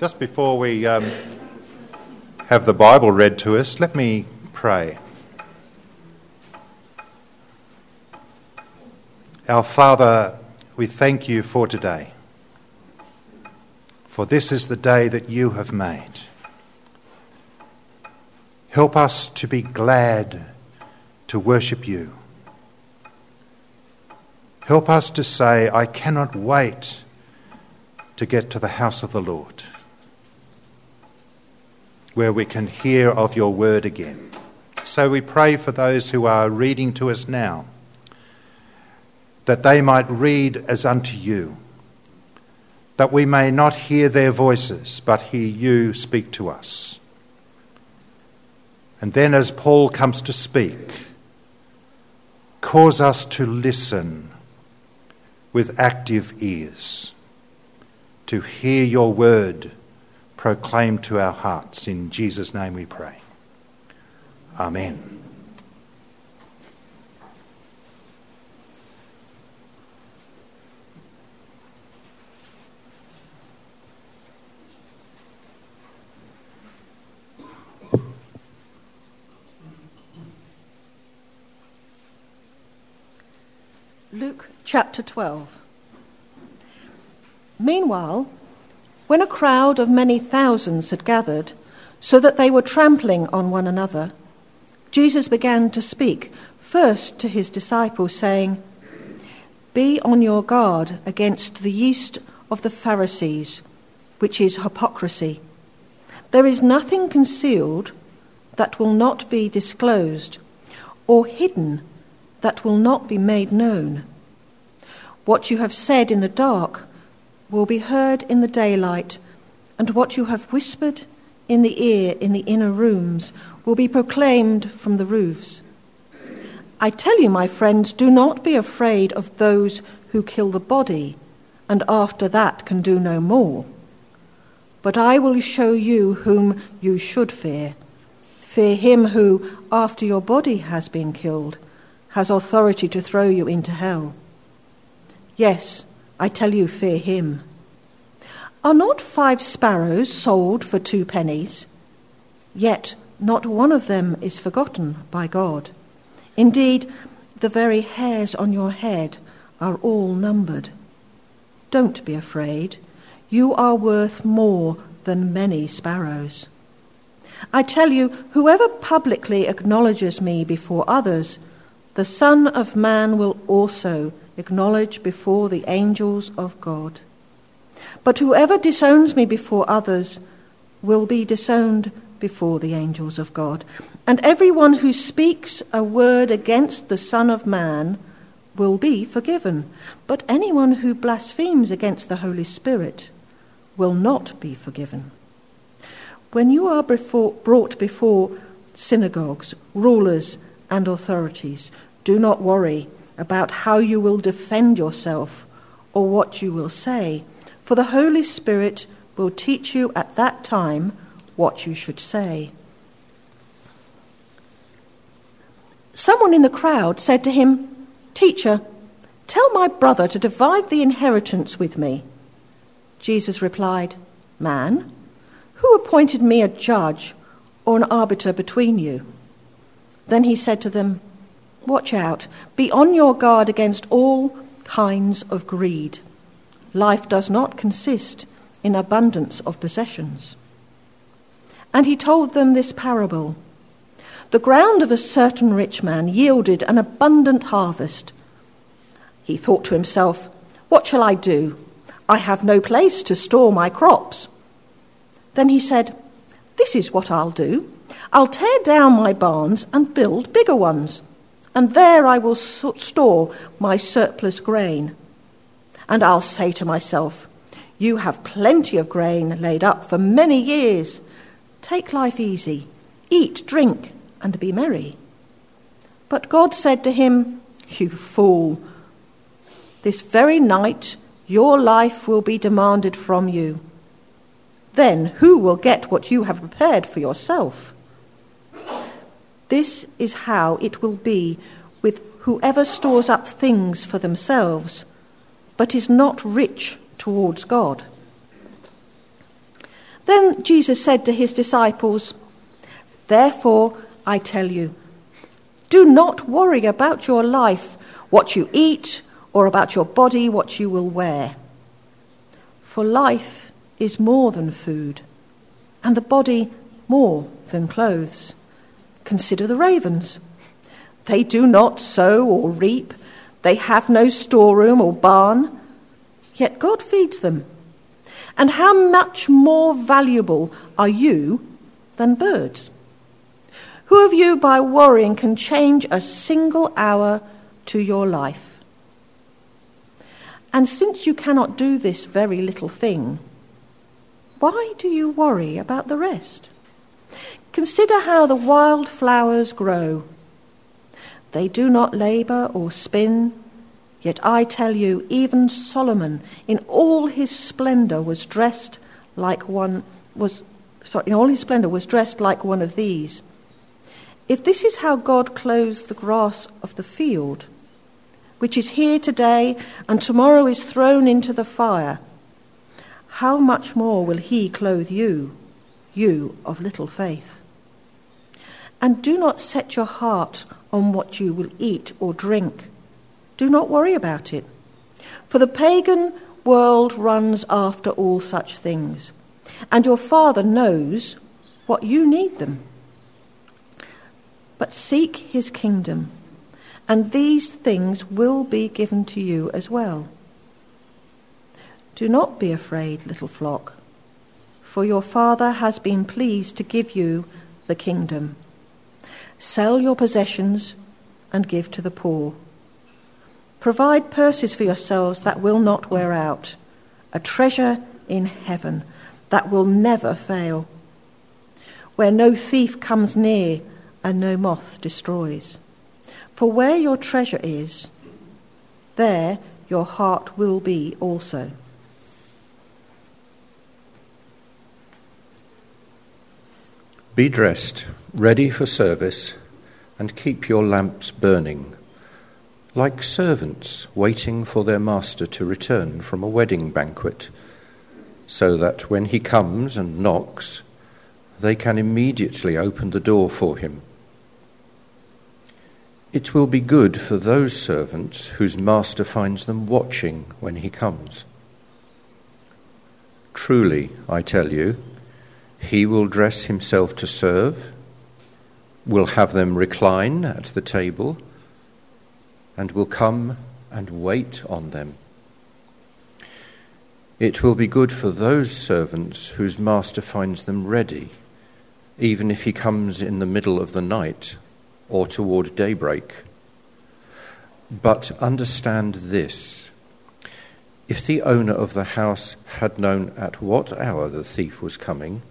Just before we um, have the Bible read to us, let me pray. Our Father, we thank you for today, for this is the day that you have made. Help us to be glad to worship you. Help us to say, I cannot wait to get to the house of the Lord where we can hear of your word again. So we pray for those who are reading to us now, that they might read as unto you, that we may not hear their voices, but hear you speak to us. And then, as Paul comes to speak, cause us to listen with active ears, to hear your word proclaim to our hearts. In Jesus' name we pray. Amen. Luke chapter 12. Meanwhile, when a crowd of many thousands had gathered, so that they were trampling on one another, Jesus began to speak first to his disciples, saying, Be on your guard against the yeast of the Pharisees, which is hypocrisy. There is nothing concealed that will not be disclosed, or hidden that will not be made known. What you have said in the dark, will be heard in the daylight, and what you have whispered in the ear in the inner rooms will be proclaimed from the roofs. I tell you, my friends, do not be afraid of those who kill the body, and after that can do no more. But I will show you whom you should fear. Fear him who, after your body has been killed, has authority to throw you into hell. Yes, I tell you, fear him. Are not five sparrows sold for two pennies? Yet not one of them is forgotten by God. Indeed, the very hairs on your head are all numbered. Don't be afraid. You are worth more than many sparrows. I tell you, whoever publicly acknowledges me before others, the Son of Man will also acknowledge before the angels of God. But whoever disowns me before others will be disowned before the angels of God. And everyone who speaks a word against the Son of Man will be forgiven. But anyone who blasphemes against the Holy Spirit will not be forgiven. When you are before, brought before synagogues, rulers, and authorities, do not worry about how you will defend yourself or what you will say, for the Holy Spirit will teach you at that time what you should say. Someone in the crowd said to him, Teacher, tell my brother to divide the inheritance with me. Jesus replied, Man, who appointed me a judge or an arbiter between you? Then he said to them, Watch out. Be on your guard against all kinds of greed. Life does not consist in abundance of possessions. And he told them this parable The ground of a certain rich man yielded an abundant harvest. He thought to himself, What shall I do? I have no place to store my crops. Then he said, This is what I'll do. I'll tear down my barns and build bigger ones and there I will store my surplus grain. And I'll say to myself, You have plenty of grain laid up for many years. Take life easy, eat, drink, and be merry. But God said to him, You fool, this very night your life will be demanded from you. Then who will get what you have prepared for yourself? This is how it will be with whoever stores up things for themselves, but is not rich towards God. Then Jesus said to his disciples, Therefore I tell you, do not worry about your life, what you eat, or about your body, what you will wear. For life is more than food, and the body more than clothes. Consider the ravens. They do not sow or reap, they have no storeroom or barn, yet God feeds them. And how much more valuable are you than birds? Who of you, by worrying, can change a single hour to your life? And since you cannot do this very little thing, why do you worry about the rest? Consider how the wild flowers grow. They do not labour or spin, yet I tell you, even Solomon, in all his splendour, was dressed like one was sorry, in all his splendour was dressed like one of these. If this is how God clothes the grass of the field, which is here today and tomorrow is thrown into the fire, how much more will He clothe you, you of little faith? And do not set your heart on what you will eat or drink. Do not worry about it. For the pagan world runs after all such things, and your Father knows what you need them. But seek his kingdom, and these things will be given to you as well. Do not be afraid, little flock, for your Father has been pleased to give you the kingdom. Sell your possessions and give to the poor. Provide purses for yourselves that will not wear out, a treasure in heaven that will never fail, where no thief comes near and no moth destroys. For where your treasure is, there your heart will be also. Be dressed, ready for service, and keep your lamps burning, like servants waiting for their master to return from a wedding banquet, so that when he comes and knocks, they can immediately open the door for him. It will be good for those servants whose master finds them watching when he comes. Truly, I tell you, he will dress himself to serve, will have them recline at the table, and will come and wait on them. It will be good for those servants whose master finds them ready, even if he comes in the middle of the night or toward daybreak. But understand this if the owner of the house had known at what hour the thief was coming,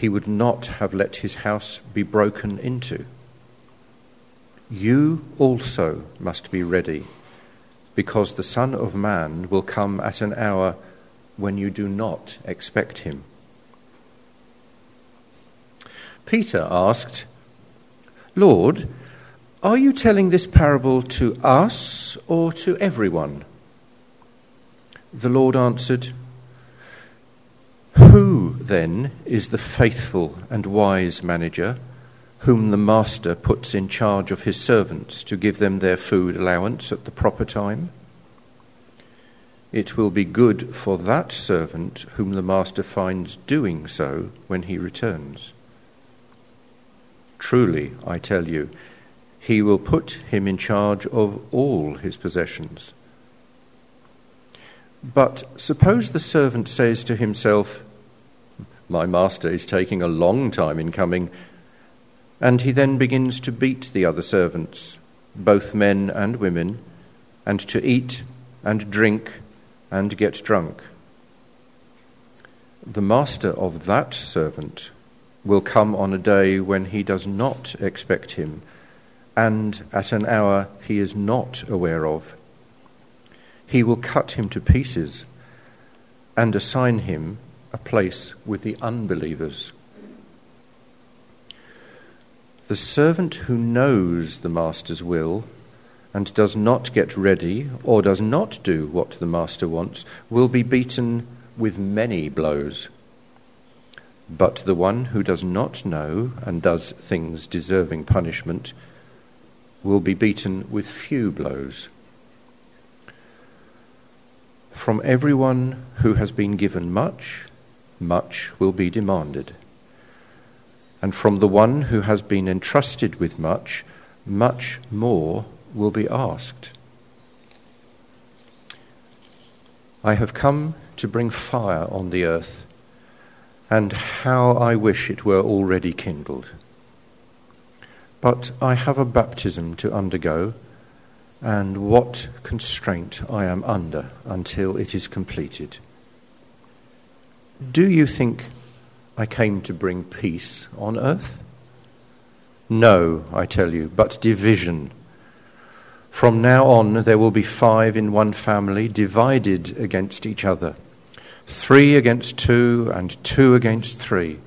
he would not have let his house be broken into. You also must be ready, because the Son of Man will come at an hour when you do not expect him. Peter asked, Lord, are you telling this parable to us or to everyone? The Lord answered, Who then is the faithful and wise manager whom the master puts in charge of his servants to give them their food allowance at the proper time? It will be good for that servant whom the master finds doing so when he returns. Truly, I tell you, he will put him in charge of all his possessions. But suppose the servant says to himself, My master is taking a long time in coming, and he then begins to beat the other servants, both men and women, and to eat and drink and get drunk. The master of that servant will come on a day when he does not expect him and at an hour he is not aware of. He will cut him to pieces and assign him a place with the unbelievers. The servant who knows the master's will and does not get ready or does not do what the master wants will be beaten with many blows. But the one who does not know and does things deserving punishment will be beaten with few blows. From everyone who has been given much, much will be demanded. And from the one who has been entrusted with much, much more will be asked. I have come to bring fire on the earth, and how I wish it were already kindled. But I have a baptism to undergo, and what constraint I am under until it is completed. Do you think I came to bring peace on earth? No, I tell you, but division. From now on, there will be five in one family, divided against each other three against two, and two against three.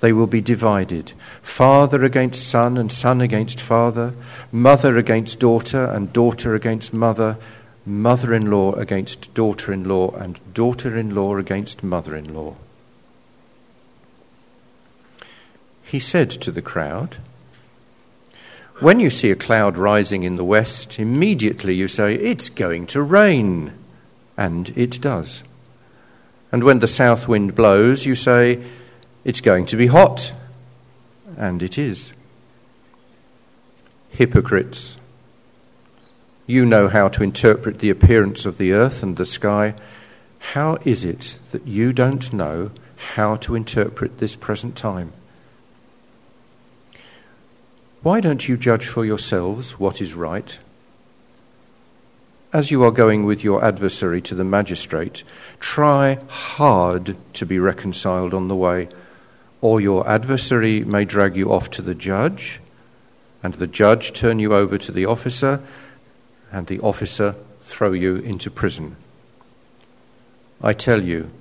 They will be divided father against son, and son against father, mother against daughter, and daughter against mother, mother in law against daughter in law, and daughter in law against mother in law. He said to the crowd, when you see a cloud rising in the west, immediately you say, It's going to rain. And it does. And when the south wind blows, you say, It's going to be hot. And it is. Hypocrites. You know how to interpret the appearance of the earth and the sky. How is it that you don't know how to interpret this present time? Why don't you judge for yourselves what is right? As you are going with your adversary to the magistrate, try hard to be reconciled on the way, or your adversary may drag you off to the judge, and the judge turn you over to the officer, and the officer throw you into prison. I tell you,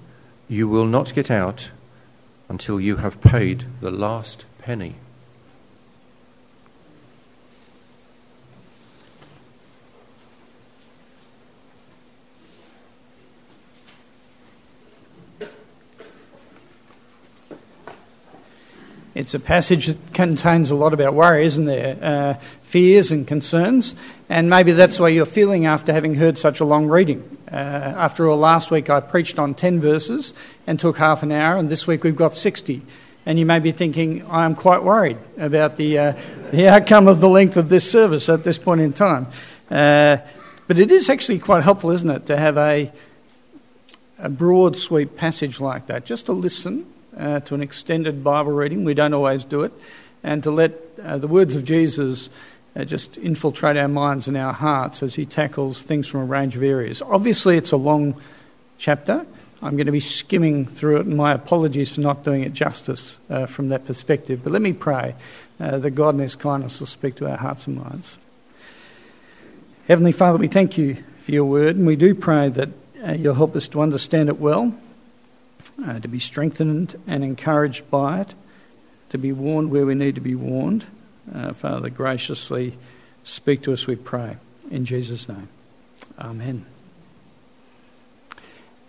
you will not get out until you have paid the last penny. It's a passage that contains a lot about worry, isn't there? Uh, fears and concerns. And maybe that's why you're feeling after having heard such a long reading. Uh, after all, last week I preached on 10 verses and took half an hour, and this week we've got 60. And you may be thinking, I am quite worried about the, uh, the outcome of the length of this service at this point in time. Uh, but it is actually quite helpful, isn't it, to have a, a broad sweep passage like that, just to listen uh, to an extended Bible reading. We don't always do it. And to let uh, the words of Jesus uh, just infiltrate our minds and our hearts as he tackles things from a range of areas. Obviously, it's a long chapter. I'm going to be skimming through it, and my apologies for not doing it justice uh, from that perspective. But let me pray uh, that God in His kindness will speak to our hearts and minds. Heavenly Father, we thank you for your word, and we do pray that uh, you'll help us to understand it well uh, to be strengthened and encouraged by it, to be warned where we need to be warned. Uh, Father, graciously speak to us, we pray. In Jesus' name. Amen.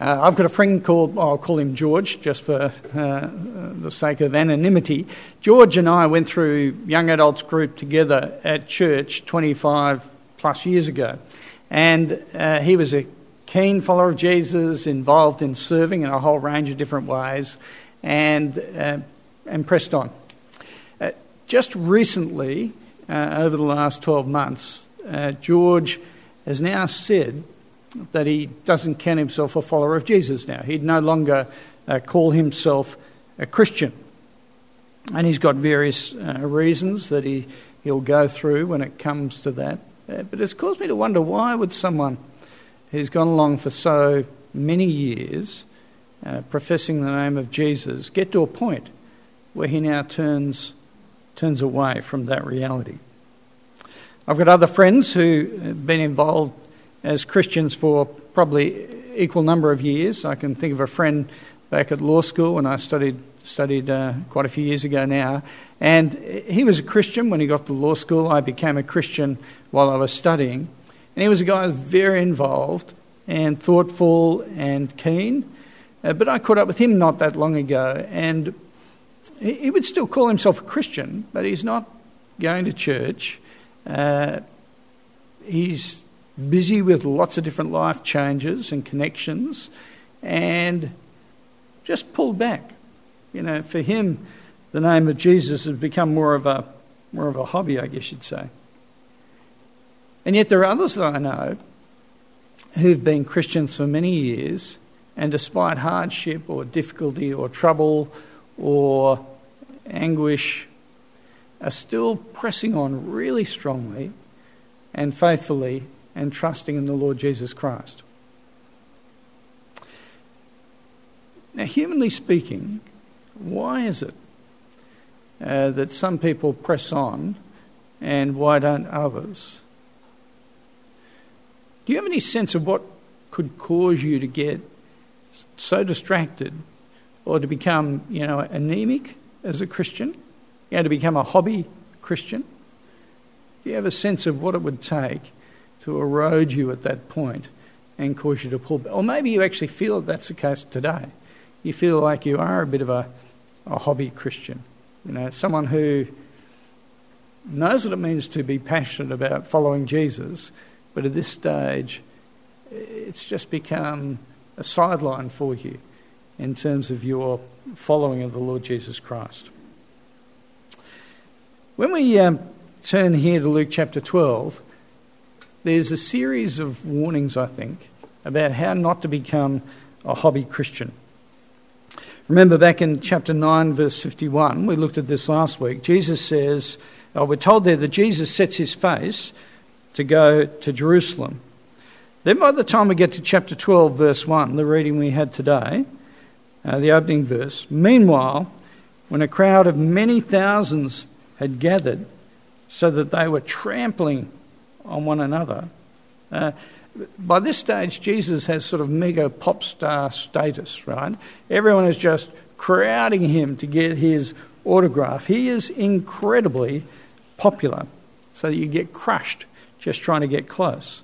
Uh, I've got a friend called, I'll call him George just for uh, the sake of anonymity. George and I went through young adults group together at church 25 plus years ago. And uh, he was a keen follower of Jesus, involved in serving in a whole range of different ways, and, uh, and pressed on. Uh, just recently, uh, over the last 12 months, uh, George has now said that he doesn't count himself a follower of Jesus now. He'd no longer uh, call himself a Christian. And he's got various uh, reasons that he, he'll go through when it comes to that. but it's caused me to wonder why would someone who's gone along for so many years uh, professing the name of Jesus get to a point where he now turns, turns away from that reality. I've got other friends who have been involved as Christians for probably equal number of years. I can think of a friend back at law school when I studied studied uh, quite a few years ago now, and he was a Christian when he got to law school. I became a Christian while I was studying, and he was a guy who was very involved and thoughtful and keen. Uh, but I caught up with him not that long ago, and he, would still call himself a Christian, but he's not going to church. Uh, he's busy with lots of different life changes and connections and just pulled back. You know, for him, the name of Jesus has become more of a, more of a hobby, I guess you'd say. And yet there are others that I know who've been Christians for many years, and despite hardship or difficulty or trouble or anguish, are still pressing on really strongly and faithfully and trusting in the Lord Jesus Christ. Now, humanly speaking, why is it uh, that some people press on and why don't others? Do you have any sense of what could cause you to get so distracted or to become, you know, anemic as a Christian? You know, to become a hobby Christian? Do you have a sense of what it would take to erode you at that point and cause you to pull back? Or maybe you actually feel that that's the case today. You feel like you are a bit of a, a hobby Christian. You know, someone who knows what it means to be passionate about following Jesus, but at this stage, it's just become a sideline for you in terms of your following of the Lord Jesus Christ. When we um, turn here to Luke chapter 12, there's a series of warnings, I think, about how not to become a hobby Christian. Remember back in chapter 9, verse 51, we looked at this last week. Jesus says, oh, we're told there that Jesus sets his face to go to Jerusalem. Then, by the time we get to chapter 12, verse 1, the reading we had today, uh, the opening verse, meanwhile, when a crowd of many thousands had gathered so that they were trampling on one another, uh, by this stage, Jesus has sort of mega pop star status, right? Everyone is just crowding him to get his autograph. He is incredibly popular, so that you get crushed just trying to get close.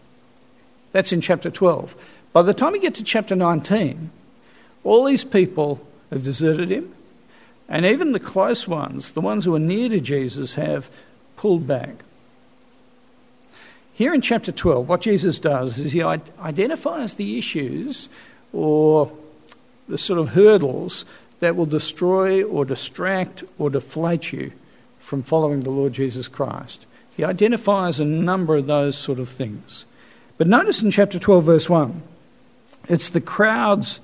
That's in chapter 12. By the time you get to chapter 19, all these people have deserted him, and even the close ones, the ones who are near to Jesus, have pulled back. Here in chapter 12, what Jesus does is he identifies the issues or the sort of hurdles that will destroy or distract or deflate you from following the Lord Jesus Christ. He identifies a number of those sort of things. But notice in chapter 12, verse 1, it's the crowds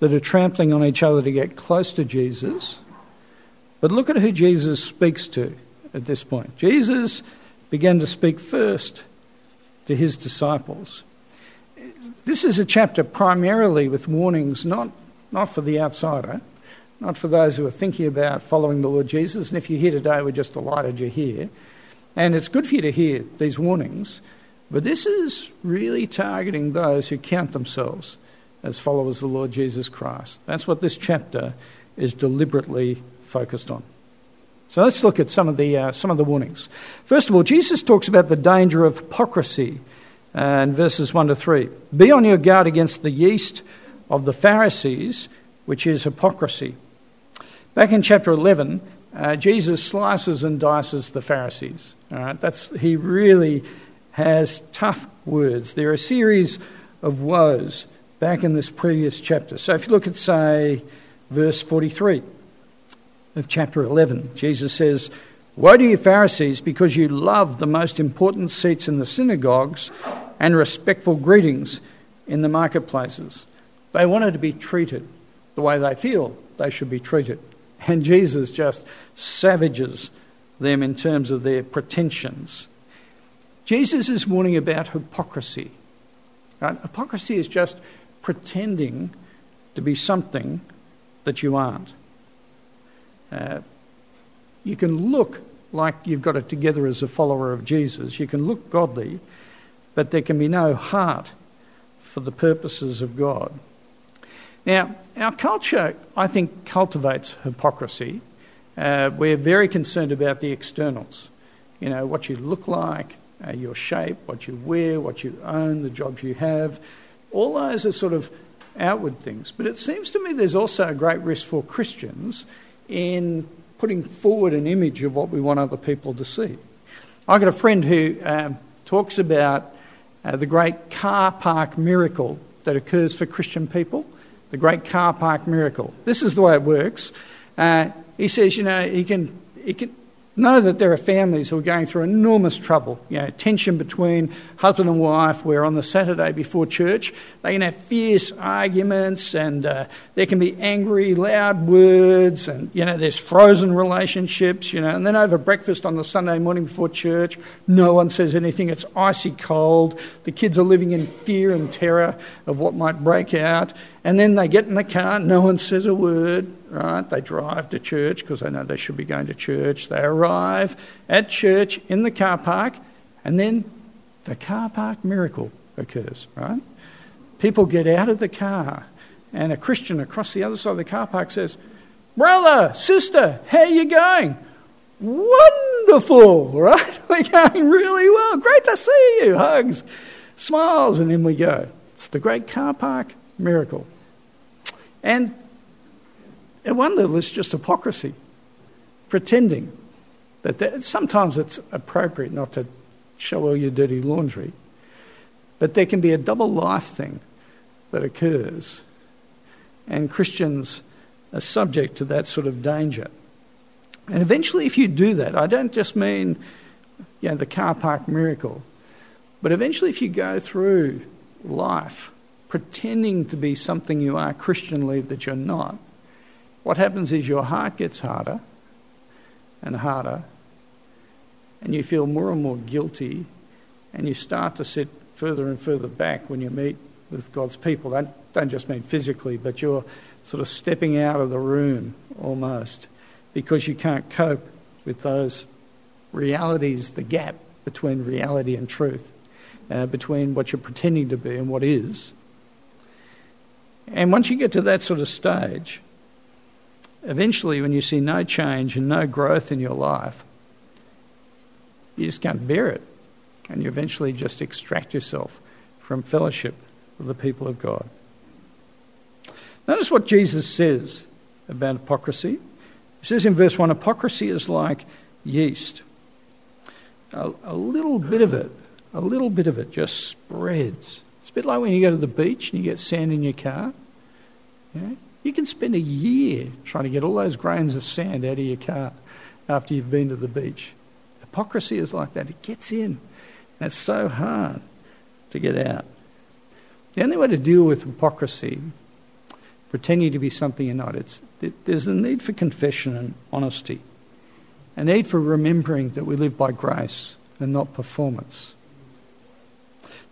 that are trampling on each other to get close to Jesus. But look at who Jesus speaks to at this point. Jesus began to speak first to his disciples. This is a chapter primarily with warnings, not, not for the outsider, not for those who are thinking about following the Lord Jesus. And if you're here today, we're just delighted you're here. And it's good for you to hear these warnings, but this is really targeting those who count themselves as followers of the Lord Jesus Christ. That's what this chapter is deliberately focused on. So let's look at some of the, uh, some of the warnings. First of all, Jesus talks about the danger of hypocrisy uh, in verses 1 to 3. Be on your guard against the yeast of the Pharisees, which is hypocrisy. Back in chapter 11, uh, Jesus slices and dices the Pharisees. All right, that's, he really has tough words. There are a series of woes back in this previous chapter. So if you look at, say, verse 43 of chapter 11, Jesus says, Woe to you, Pharisees, because you love the most important seats in the synagogues and respectful greetings in the marketplaces. They wanted to be treated the way they feel they should be treated. And Jesus just savages them in terms of their pretensions. Jesus is warning about hypocrisy. Right? Hypocrisy is just pretending to be something that you aren't. Uh, you can look like you've got it together as a follower of Jesus. You can look godly, but there can be no heart for the purposes of God. Now, our culture, I think, cultivates hypocrisy. Uh, we're very concerned about the externals. You know, what you look like, uh, your shape, what you wear, what you own, the jobs you have. All those are sort of outward things. But it seems to me there's also a great risk for Christians in putting forward an image of what we want other people to see. I've got a friend who um, talks about uh, the great car park miracle that occurs for Christian people. The great car park miracle. This is the way it works. Uh, he says, you know, he can, he can, know that there are families who are going through enormous trouble, you know, tension between husband and wife, where on the Saturday before church they can have fierce arguments and uh, there can be angry, loud words, and, you know, there's frozen relationships, you know, and then over breakfast on the Sunday morning before church, no one says anything, it's icy cold, the kids are living in fear and terror of what might break out, and then they get in the car, no one says a word, right? They drive to church because they know they should be going to church. They arrive at church in the car park, and then the car park miracle occurs, right? People get out of the car, and a Christian across the other side of the car park says, Brother, sister, how you going? Wonderful, right? We're going really well. Great to see you. Hugs, smiles, and in we go. It's the great car park miracle. And at one level, it's just hypocrisy, pretending that, that sometimes it's appropriate not to show all your dirty laundry, but there can be a double life thing that occurs, and Christians are subject to that sort of danger. And eventually, if you do that, I don't just mean you know, the car park miracle, but eventually, if you go through life pretending to be something you are Christianly that you're not, what happens is your heart gets harder and harder, and you feel more and more guilty, and you start to sit further and further back when you meet with God's people. That don't just mean physically, but you're sort of stepping out of the room almost because you can't cope with those realities, the gap between reality and truth, uh, between what you're pretending to be and what is. And once you get to that sort of stage, eventually, when you see no change and no growth in your life, you just can't bear it. And you eventually just extract yourself from fellowship with the people of God. Notice what Jesus says about hypocrisy. He says in verse 1 hypocrisy is like yeast. A, a, little bit of it, a little bit of it just spreads. It's a bit like when you go to the beach and you get sand in your car. You can spend a year trying to get all those grains of sand out of your car after you've been to the beach. Hypocrisy is like that. It gets in. And it's so hard to get out. The only way to deal with hypocrisy, pretending to be something you're not, it's, there's a need for confession and honesty, a need for remembering that we live by grace and not performance.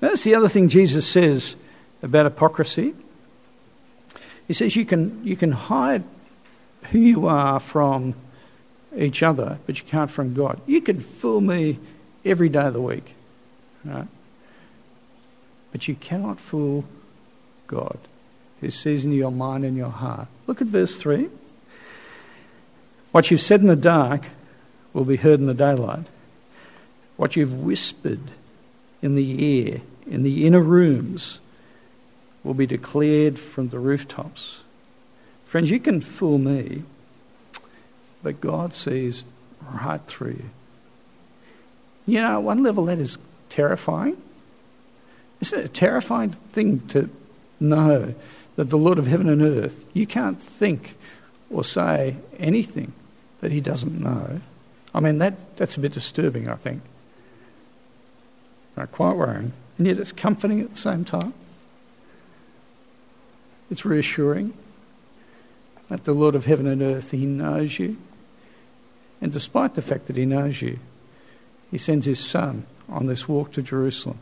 Notice the other thing Jesus says about hypocrisy. He says you can, you can hide who you are from each other, but you can't from God. You can fool me every day of the week, right? But you cannot fool God, who sees into your mind and your heart. Look at verse 3. What you've said in the dark will be heard in the daylight. What you've whispered in the ear, in the inner rooms, will be declared from the rooftops. Friends, you can fool me, but God sees right through you. You know, at one level, that is terrifying. Isn't it a terrifying thing to know that the Lord of heaven and earth, you can't think or say anything that He doesn't know? I mean, that, that's a bit disturbing, I think. Quite worrying. And yet it's comforting at the same time. It's reassuring that the Lord of heaven and earth, He knows you. And despite the fact that He knows you, He sends His Son on this walk to Jerusalem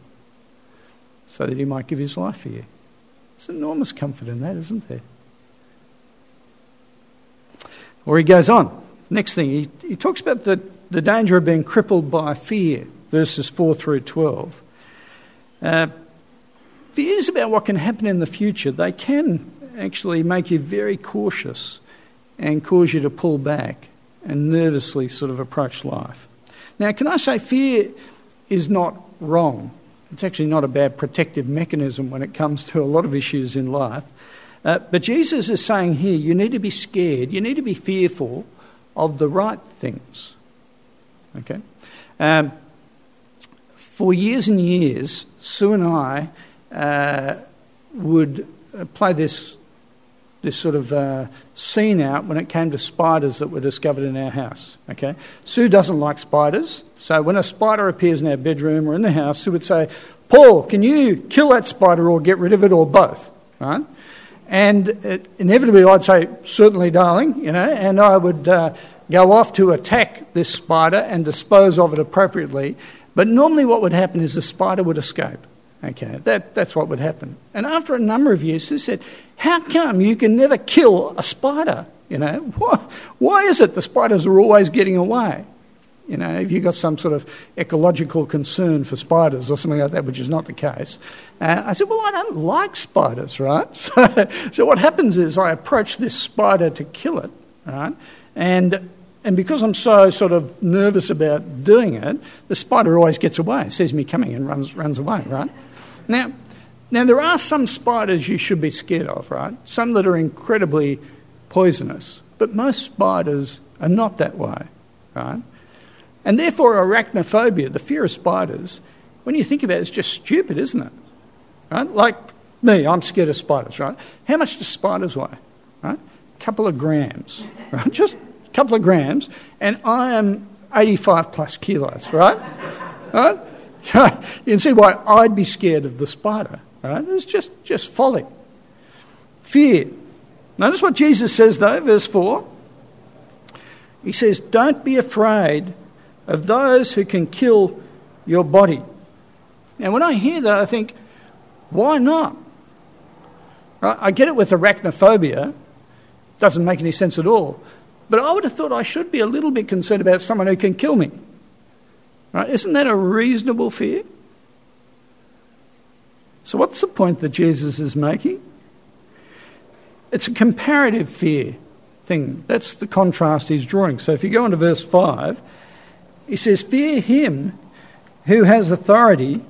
so that He might give His life for you. There's enormous comfort in that, isn't there? Or He goes on. Next thing, He, he talks about the, the danger of being crippled by fear, verses 4 through 12. Uh, fears about what can happen in the future, they can actually make you very cautious and cause you to pull back and nervously sort of approach life. Now, can I say fear is not wrong? It's actually not a bad protective mechanism when it comes to a lot of issues in life. Uh, but Jesus is saying here you need to be scared, you need to be fearful of the right things. Okay? Um, for years and years, Sue and I uh, would play this, this sort of uh, scene out when it came to spiders that were discovered in our house. Okay? Sue doesn't like spiders, so when a spider appears in our bedroom or in the house, Sue would say, Paul, can you kill that spider or get rid of it or both? Right? And it, inevitably I'd say, certainly, darling, you know, and I would uh, go off to attack this spider and dispose of it appropriately. But normally what would happen is the spider would escape. Okay, that, that's what would happen. And after a number of years, they said, How come you can never kill a spider? You know, why, why is it the spiders are always getting away? You know, if you've got some sort of ecological concern for spiders or something like that, which is not the case. Uh, I said, Well, I don't like spiders, right? So, so what happens is I approach this spider to kill it, right? And and because I'm so sort of nervous about doing it, the spider always gets away, sees me coming and runs, runs away, right? Now, now, there are some spiders you should be scared of, right? Some that are incredibly poisonous, but most spiders are not that way, right? And therefore, arachnophobia, the fear of spiders, when you think about it, it's just stupid, isn't it? Right? Like me, I'm scared of spiders, right? How much do spiders weigh? Right? A couple of grams, right? Just a couple of grams, and I am 85 plus kilos, right? right? you can see why I'd be scared of the spider. Right? It's just, just folly. Fear. Notice what Jesus says, though, verse 4. He says, Don't be afraid of those who can kill your body. And when I hear that, I think, why not? Right? I get it with arachnophobia, doesn't make any sense at all. But I would have thought I should be a little bit concerned about someone who can kill me. Right? Isn't that a reasonable fear? So, what's the point that Jesus is making? It's a comparative fear thing. That's the contrast he's drawing. So, if you go on to verse 5, he says, Fear him who has authority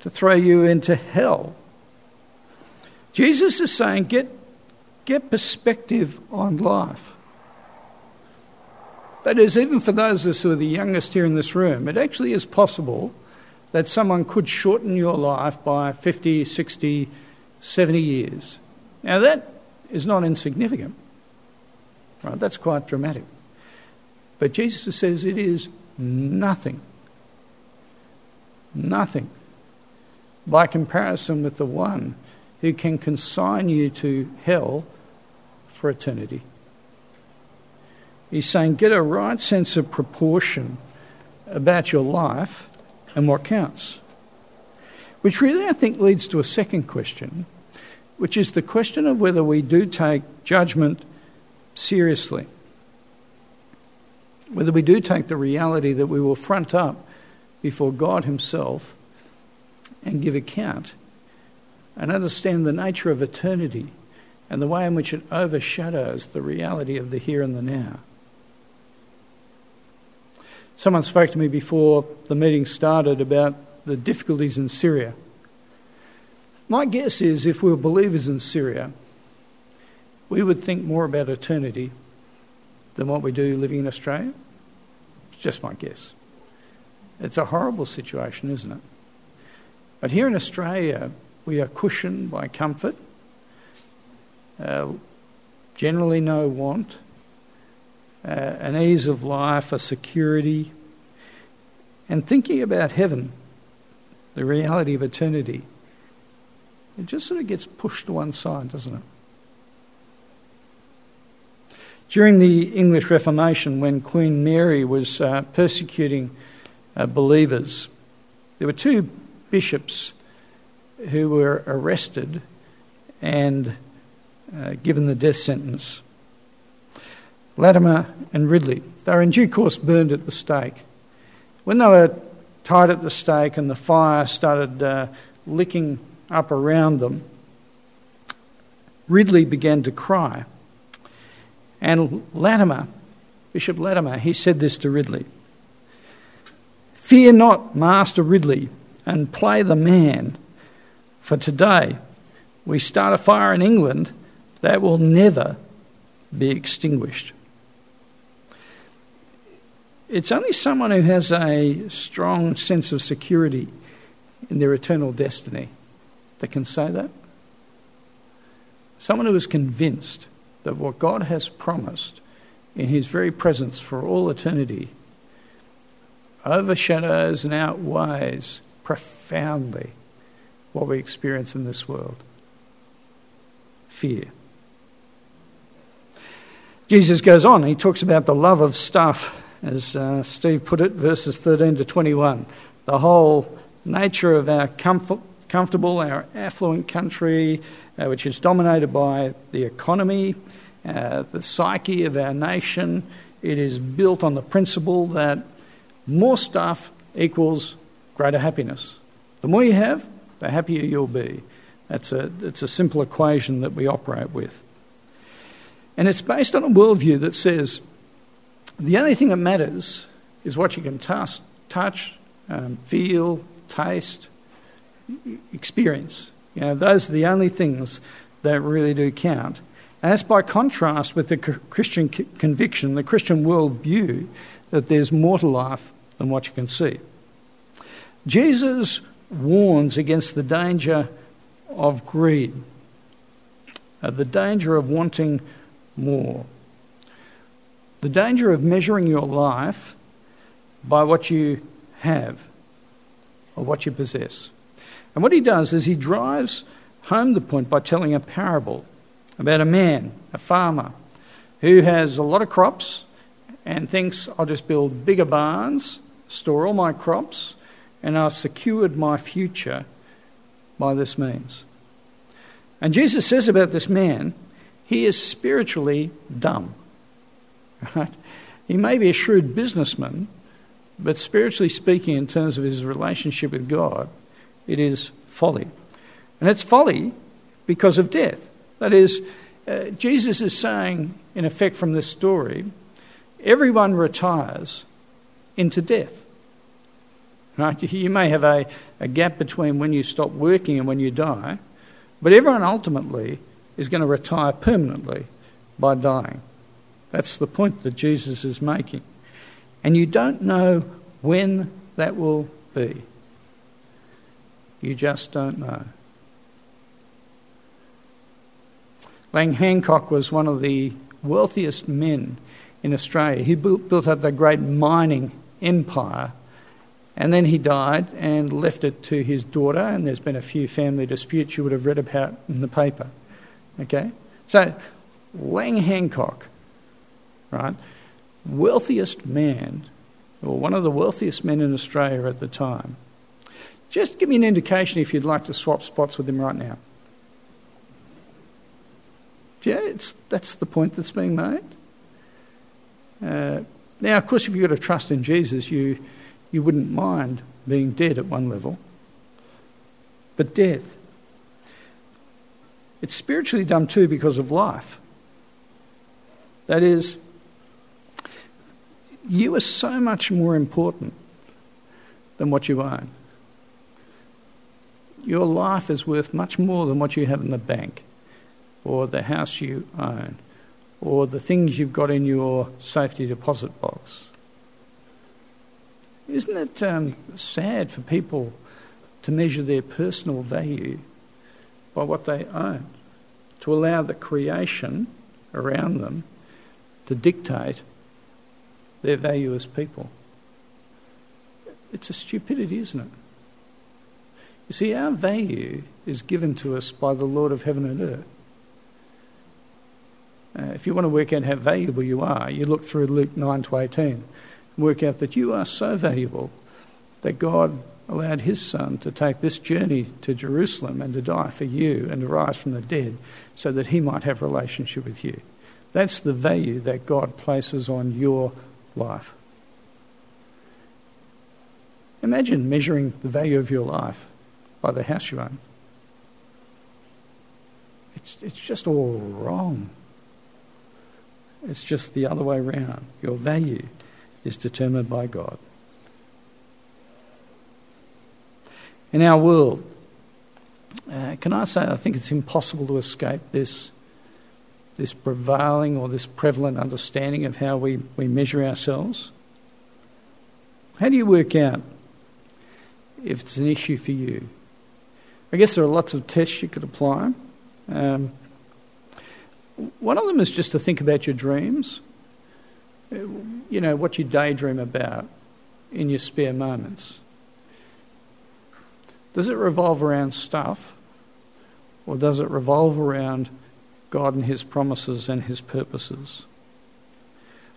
to throw you into hell. Jesus is saying, Get, get perspective on life. That is, even for those of us who are the youngest here in this room, it actually is possible that someone could shorten your life by 50, 60, 70 years. Now, that is not insignificant. Right? That's quite dramatic. But Jesus says it is nothing. Nothing. By comparison with the one who can consign you to hell for eternity. He's saying get a right sense of proportion about your life and what counts. Which really, I think, leads to a second question, which is the question of whether we do take judgment seriously. Whether we do take the reality that we will front up before God Himself and give account and understand the nature of eternity and the way in which it overshadows the reality of the here and the now. Someone spoke to me before the meeting started about the difficulties in Syria. My guess is if we were believers in Syria, we would think more about eternity than what we do living in Australia. It's just my guess. It's a horrible situation, isn't it? But here in Australia, we are cushioned by comfort, uh, generally no want, uh, an ease of life, a security, and thinking about heaven, the reality of eternity, it just sort of gets pushed to one side, doesn't it? During the English Reformation, when Queen Mary was uh, persecuting uh, believers, there were two bishops who were arrested and uh, given the death sentence. Latimer and Ridley. They were in due course burned at the stake. When they were tied at the stake and the fire started uh, licking up around them, Ridley began to cry. And Latimer, Bishop Latimer, he said this to Ridley Fear not, Master Ridley, and play the man, for today we start a fire in England that will never be extinguished. It's only someone who has a strong sense of security in their eternal destiny that can say that. Someone who is convinced that what God has promised in His very presence for all eternity overshadows and outweighs profoundly what we experience in this world fear. Jesus goes on, he talks about the love of stuff, as uh, Steve put it, verses 13 to 21. The whole nature of our comfort, comfortable, our affluent country, uh, which is dominated by the economy, uh, the psyche of our nation. It is built on the principle that more stuff equals greater happiness. The more you have, the happier you'll be. That's a, it's a simple equation that we operate with. And it's based on a worldview that says the only thing that matters is what you can touch, touch um, feel, taste, experience. You know, those are the only things that really do count. And that's by contrast with the Christian conviction, the Christian worldview, that there's more to life than what you can see. Jesus warns against the danger of greed, uh, the danger of wanting more, the danger of measuring your life by what you have or what you possess. And what he does is he drives home the point by telling a parable about a man, a farmer, who has a lot of crops and thinks, I'll just build bigger barns, store all my crops, and I've secured my future by this means. And Jesus says about this man, he is spiritually dumb. Right? He may be a shrewd businessman, but spiritually speaking, in terms of his relationship with God, it is folly. And it's folly because of death. That is, uh, Jesus is saying, in effect, from this story, everyone retires into death. Right? You may have a, a gap between when you stop working and when you die, but everyone ultimately is going to retire permanently by dying. That's the point that Jesus is making. And you don't know when that will be. You just don't know. Lang Hancock was one of the wealthiest men in Australia. He built up the great mining empire and then he died and left it to his daughter, and there's been a few family disputes you would have read about in the paper. Okay? So, Lang Hancock, right, wealthiest man, or one of the wealthiest men in Australia at the time. Just give me an indication if you'd like to swap spots with him right now. Yeah, it's, that's the point that's being made. Uh, now, of course, if you've got a trust in Jesus, you you wouldn't mind being dead at one level. But death, it's spiritually dumb too because of life. That is, you are so much more important than what you own. Your life is worth much more than what you have in the bank, or the house you own, or the things you've got in your safety deposit box. Isn't it um, sad for people to measure their personal value by what they own? To allow the creation around them to dictate their value as people? It's a stupidity, isn't it? You see, our value is given to us by the Lord of heaven and earth. Uh, if you want to work out how valuable you are, you look through Luke 9 to 18 and work out that you are so valuable that God allowed his son to take this journey to Jerusalem and to die for you and to rise from the dead so that he might have relationship with you. That's the value that God places on your life. Imagine measuring the value of your life by the house you own. It's, it's just all wrong. It's just the other way around. Your value is determined by God. In our world, uh, can I say I think it's impossible to escape this, this prevailing or this prevalent understanding of how we, we measure ourselves? How do you work out if it's an issue for you? I guess there are lots of tests you could apply. Um, one of them is just to think about your dreams. You know, what you daydream about in your spare moments. Does it revolve around stuff? Or does it revolve around God and His promises and His purposes?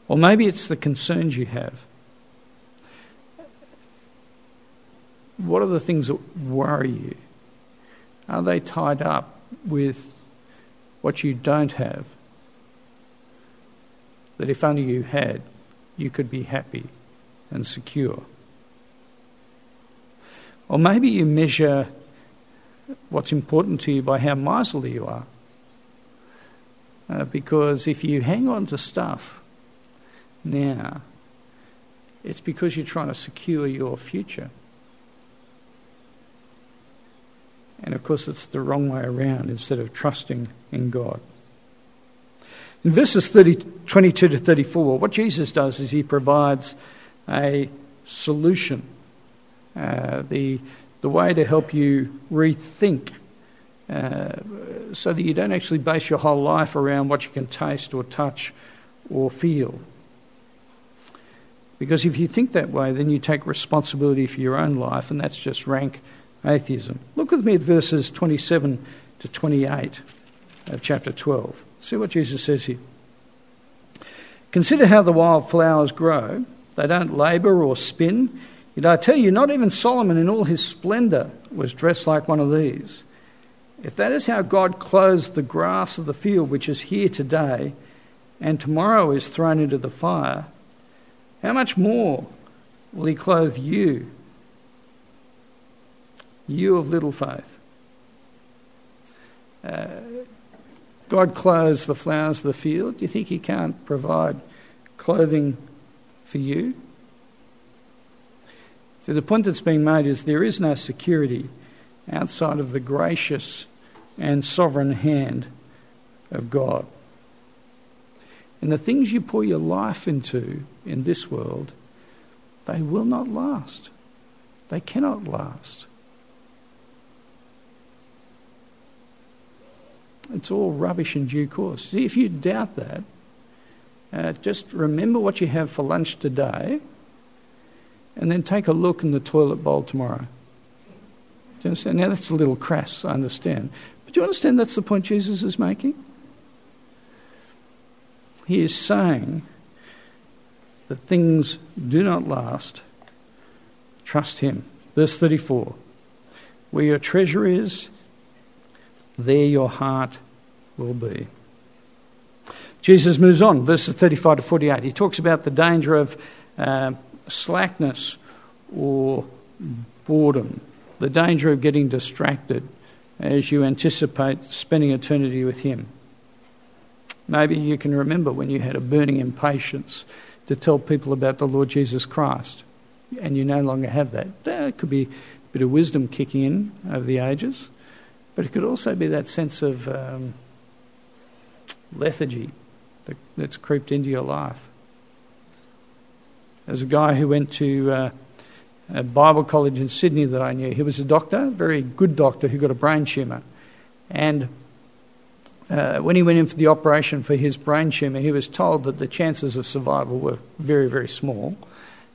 Or maybe it's the concerns you have. What are the things that worry you? Are they tied up with what you don't have? That if only you had, you could be happy and secure. Or maybe you measure what's important to you by how miserly you are. Uh, because if you hang on to stuff now, it's because you're trying to secure your future. And of course, it's the wrong way around instead of trusting in God. In verses 30, 22 to 34, what Jesus does is he provides a solution, uh, the, the way to help you rethink uh, so that you don't actually base your whole life around what you can taste or touch or feel. Because if you think that way, then you take responsibility for your own life, and that's just rank atheism. Look with me at verses 27 to 28 of chapter 12. See what Jesus says here. Consider how the wild flowers grow. They don't labour or spin. Yet I tell you, not even Solomon in all his splendour was dressed like one of these. If that is how God clothes the grass of the field, which is here today, and tomorrow is thrown into the fire, how much more will he clothe you, you of little faith. Uh, God clothes the flowers of the field. Do you think He can't provide clothing for you? So, the point that's being made is there is no security outside of the gracious and sovereign hand of God. And the things you pour your life into in this world, they will not last. They cannot last. It's all rubbish in due course. See, if you doubt that, uh, just remember what you have for lunch today and then take a look in the toilet bowl tomorrow. Do you understand? Now, that's a little crass, I understand. Do you understand that's the point Jesus is making? He is saying that things do not last. Trust Him. Verse 34 Where your treasure is, there your heart will be. Jesus moves on, verses 35 to 48. He talks about the danger of uh, slackness or boredom, the danger of getting distracted as you anticipate spending eternity with Him. Maybe you can remember when you had a burning impatience to tell people about the Lord Jesus Christ, and you no longer have that. There could be a bit of wisdom kicking in over the ages. But it could also be that sense of um, lethargy that, that's creeped into your life. There's a guy who went to uh, a Bible college in Sydney that I knew. He was a doctor, very good doctor, who got a brain tumour. And uh, when he went in for the operation for his brain tumour, he was told that the chances of survival were very, very small.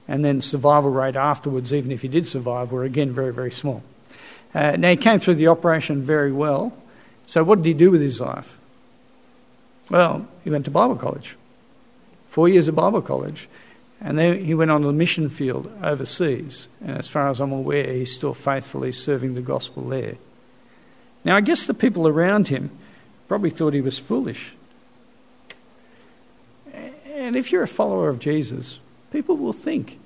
And then survival rate afterwards, even if he did survive, were again very, very small. Uh, now, he came through the operation very well. So, what did he do with his life? Well, he went to Bible college, four years of Bible college, and then he went on the mission field overseas. And as far as I'm aware, he's still faithfully serving the gospel there. Now, I guess the people around him probably thought he was foolish. And if you're a follower of Jesus, people will think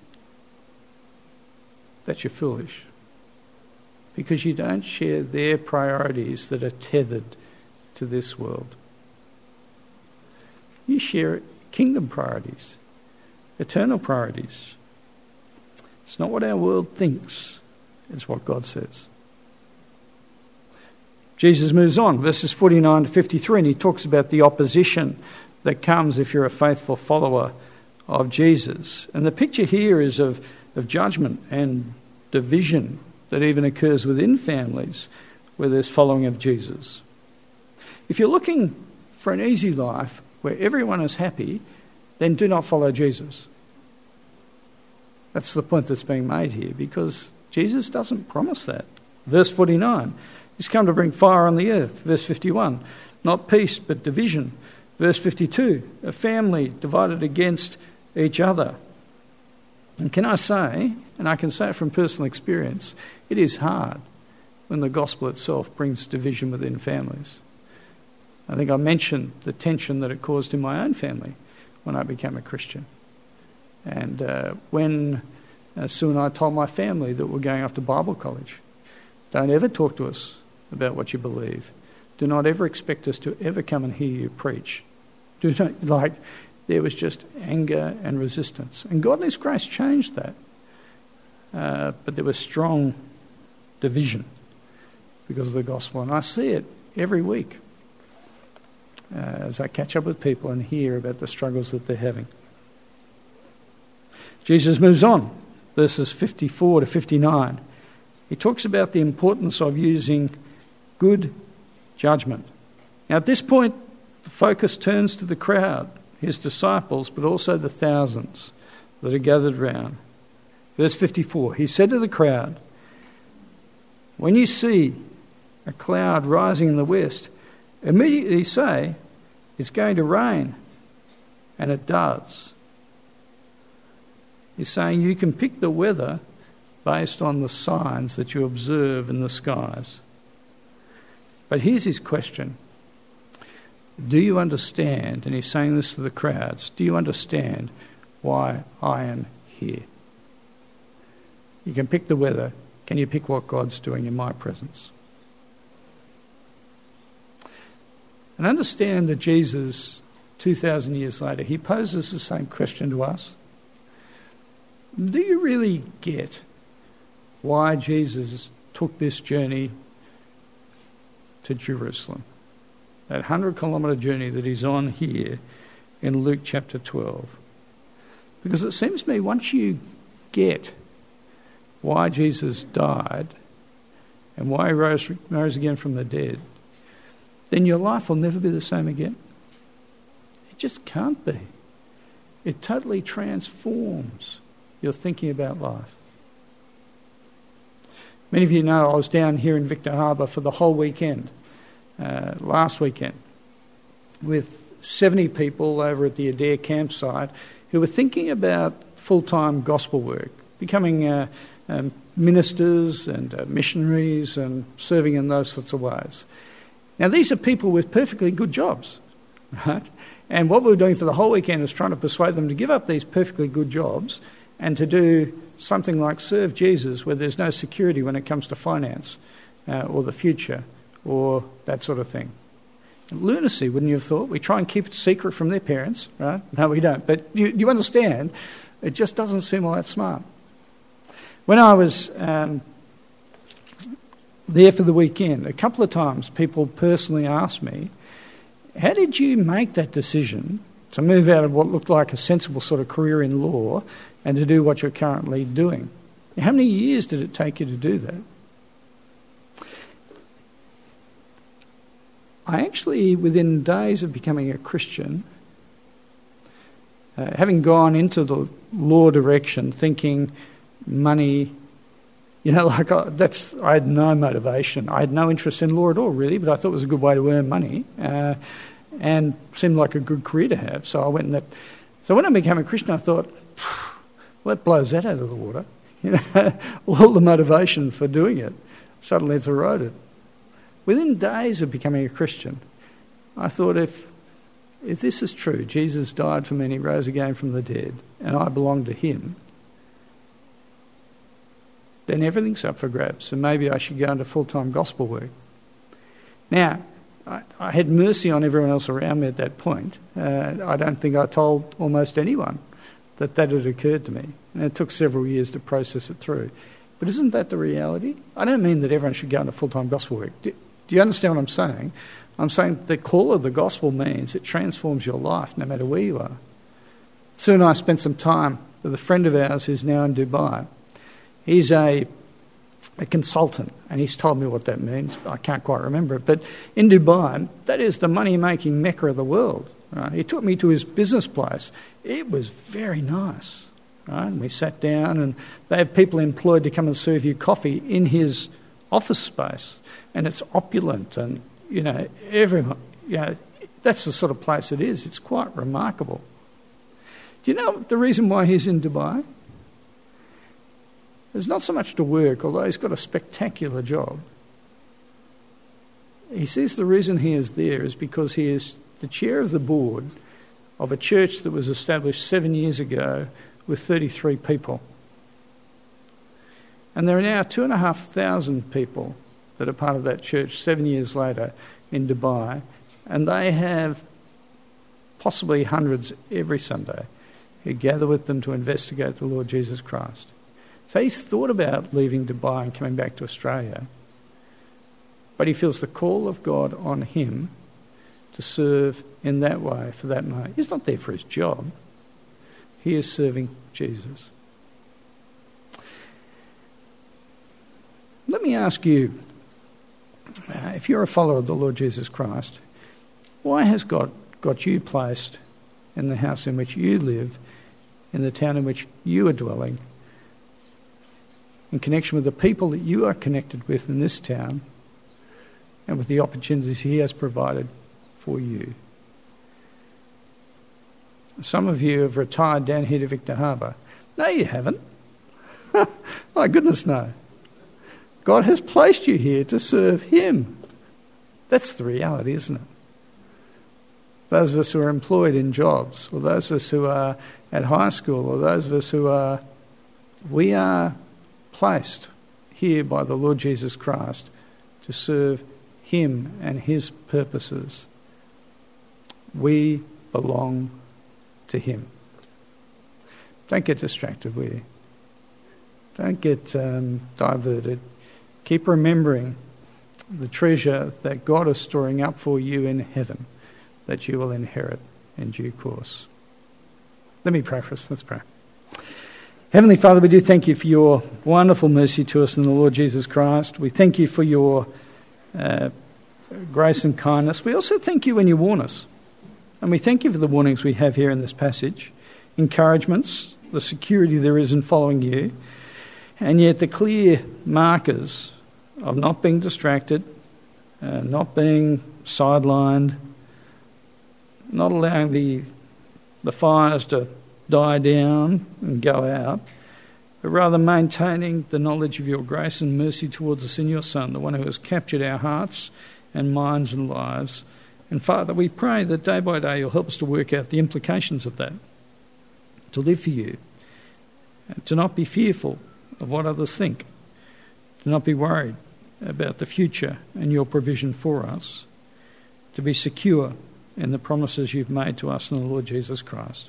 that you're foolish because you don't share their priorities that are tethered to this world. You share kingdom priorities, eternal priorities. It's not what our world thinks, it's what God says. Jesus moves on, verses 49 to 53, and he talks about the opposition that comes if you're a faithful follower of Jesus. And the picture here is of of judgment and division that even occurs within families where there's following of Jesus. If you're looking for an easy life where everyone is happy, then do not follow Jesus. That's the point that's being made here because Jesus doesn't promise that. Verse 49 He's come to bring fire on the earth. Verse 51 Not peace, but division. Verse 52 A family divided against each other. And can I say, and I can say it from personal experience, it is hard when the gospel itself brings division within families. I think I mentioned the tension that it caused in my own family when I became a Christian. And uh, when uh, Sue and I told my family that we're going off to Bible college, don't ever talk to us about what you believe. Do not ever expect us to ever come and hear you preach. Do not, like, there was just anger and resistance. And God in His grace changed that. Uh, but there was strong division because of the gospel. And I see it every week uh, as I catch up with people and hear about the struggles that they're having. Jesus moves on, verses 54 to 59. He talks about the importance of using good judgment. Now, at this point, the focus turns to the crowd, his disciples, but also the thousands that are gathered round. Verse 54 He said to the crowd, When you see a cloud rising in the west, immediately say, It's going to rain. And it does. He's saying you can pick the weather based on the signs that you observe in the skies. But here's his question Do you understand? And he's saying this to the crowds Do you understand why I am here? You can pick the weather. Can you pick what God's doing in my presence? And understand that Jesus, 2,000 years later, he poses the same question to us. Do you really get why Jesus took this journey to Jerusalem? That 100 kilometre journey that he's on here in Luke chapter 12. Because it seems to me once you get why Jesus died and why he rose, rose again from the dead, then your life will never be the same again. It just can't be. It totally transforms your thinking about life. Many of you know I was down here in Victor Harbor for the whole weekend, uh, last weekend, with 70 people over at the Adare campsite who were thinking about full time gospel work, becoming uh, um, ministers and uh, missionaries and serving in those sorts of ways. Now, these are people with perfectly good jobs, right? And what we were doing for the whole weekend was trying to persuade them to give up these perfectly good jobs and to do something like serve Jesus where there's no security when it comes to finance uh, or the future or that sort of thing. Lunacy, wouldn't you have thought? We try and keep it secret from their parents, right? No, we don't. But you, you understand, it just doesn't seem all that smart. When I was um, there for the weekend, a couple of times people personally asked me, How did you make that decision to move out of what looked like a sensible sort of career in law and to do what you're currently doing. How many years did it take you to do that? I actually, within days of becoming a Christian, uh, having gone into the law direction, thinking money, you know, like I, that's, I had no motivation. I had no interest in law at all, really, but I thought it was a good way to earn money uh, and seemed like a good career to have. So I went in that. So when I became a Christian, I thought, well, that blows that out of the water. You know, all the motivation for doing it suddenly it's eroded. Within days of becoming a Christian, I thought if if this is true, Jesus died for me and he rose again from the dead, and I belong to him, then everything's up for grabs, and maybe I should go into full time gospel work. Now, I, I, had mercy on everyone else around me at that point. Uh, I don't think I told almost anyone that that had occurred to me. And it took several years to process it through. But isn't that the reality? I don't mean that everyone should go into full time gospel work. Do, do, you understand what I'm saying? I'm saying the call of the gospel means it transforms your life no matter where you are. And I spent some time with a friend of ours who's now in Dubai. He's a, a consultant, and he's told me what that means. I can't quite remember it. But in Dubai, that is the money making mecca of the world. Right? He took me to his business place. It was very nice. Right? And we sat down, and they have people employed to come and serve you coffee in his office space. And it's opulent, and, you know, everyone, you know, that's the sort of place it is. It's quite remarkable. Do you know the reason why he's in Dubai? There's not so much to work, although he's got a spectacular job. He says the reason he is there is because he is the chair of the board of a church that was established seven years ago with 33 people. And there are now 2,500 people that are part of that church seven years later in Dubai, and they have possibly hundreds every Sunday who gather with them to investigate the Lord Jesus Christ. So he's thought about leaving Dubai and coming back to Australia, but he feels the call of God on him to serve in that way for that moment. He's not there for his job, he is serving Jesus. Let me ask you uh, if you're a follower of the Lord Jesus Christ, why has God got you placed in the house in which you live, in the town in which you are dwelling, in connection with the people that you are connected with in this town, and with the opportunities He has provided for you? Some of you have retired down here to Victor Harbor. No, you haven't. My goodness, no. God has placed you here to serve Him. That's the reality, isn't it? Those of us who are employed in jobs, or those of us who are at high school, or those of us who are, we are placed here by the Lord Jesus Christ to serve Him and His purposes. We belong to Him. Don't get distracted, you? Don't get um, diverted. Keep remembering the treasure that God is storing up for you in heaven that you will inherit in due course. Let me pray for us. Let's pray. Heavenly Father, we do thank you for your wonderful mercy to us in the Lord Jesus Christ. We thank you for your uh, grace and kindness. We also thank you when you warn us. And we thank you for the warnings we have here in this passage encouragements, the security there is in following you, and yet the clear markers of not being distracted, uh, not being sidelined, not allowing the, the fires to die down and go out, but rather maintaining the knowledge of your grace and mercy towards us in your Son, the one who has captured our hearts and minds and lives. And Father, we pray that day by day you'll help us to work out the implications of that, to live for you, to not be fearful of what others think, to not be worried about the future and your provision for us, to be secure in the promises you've made to us in the Lord Jesus Christ.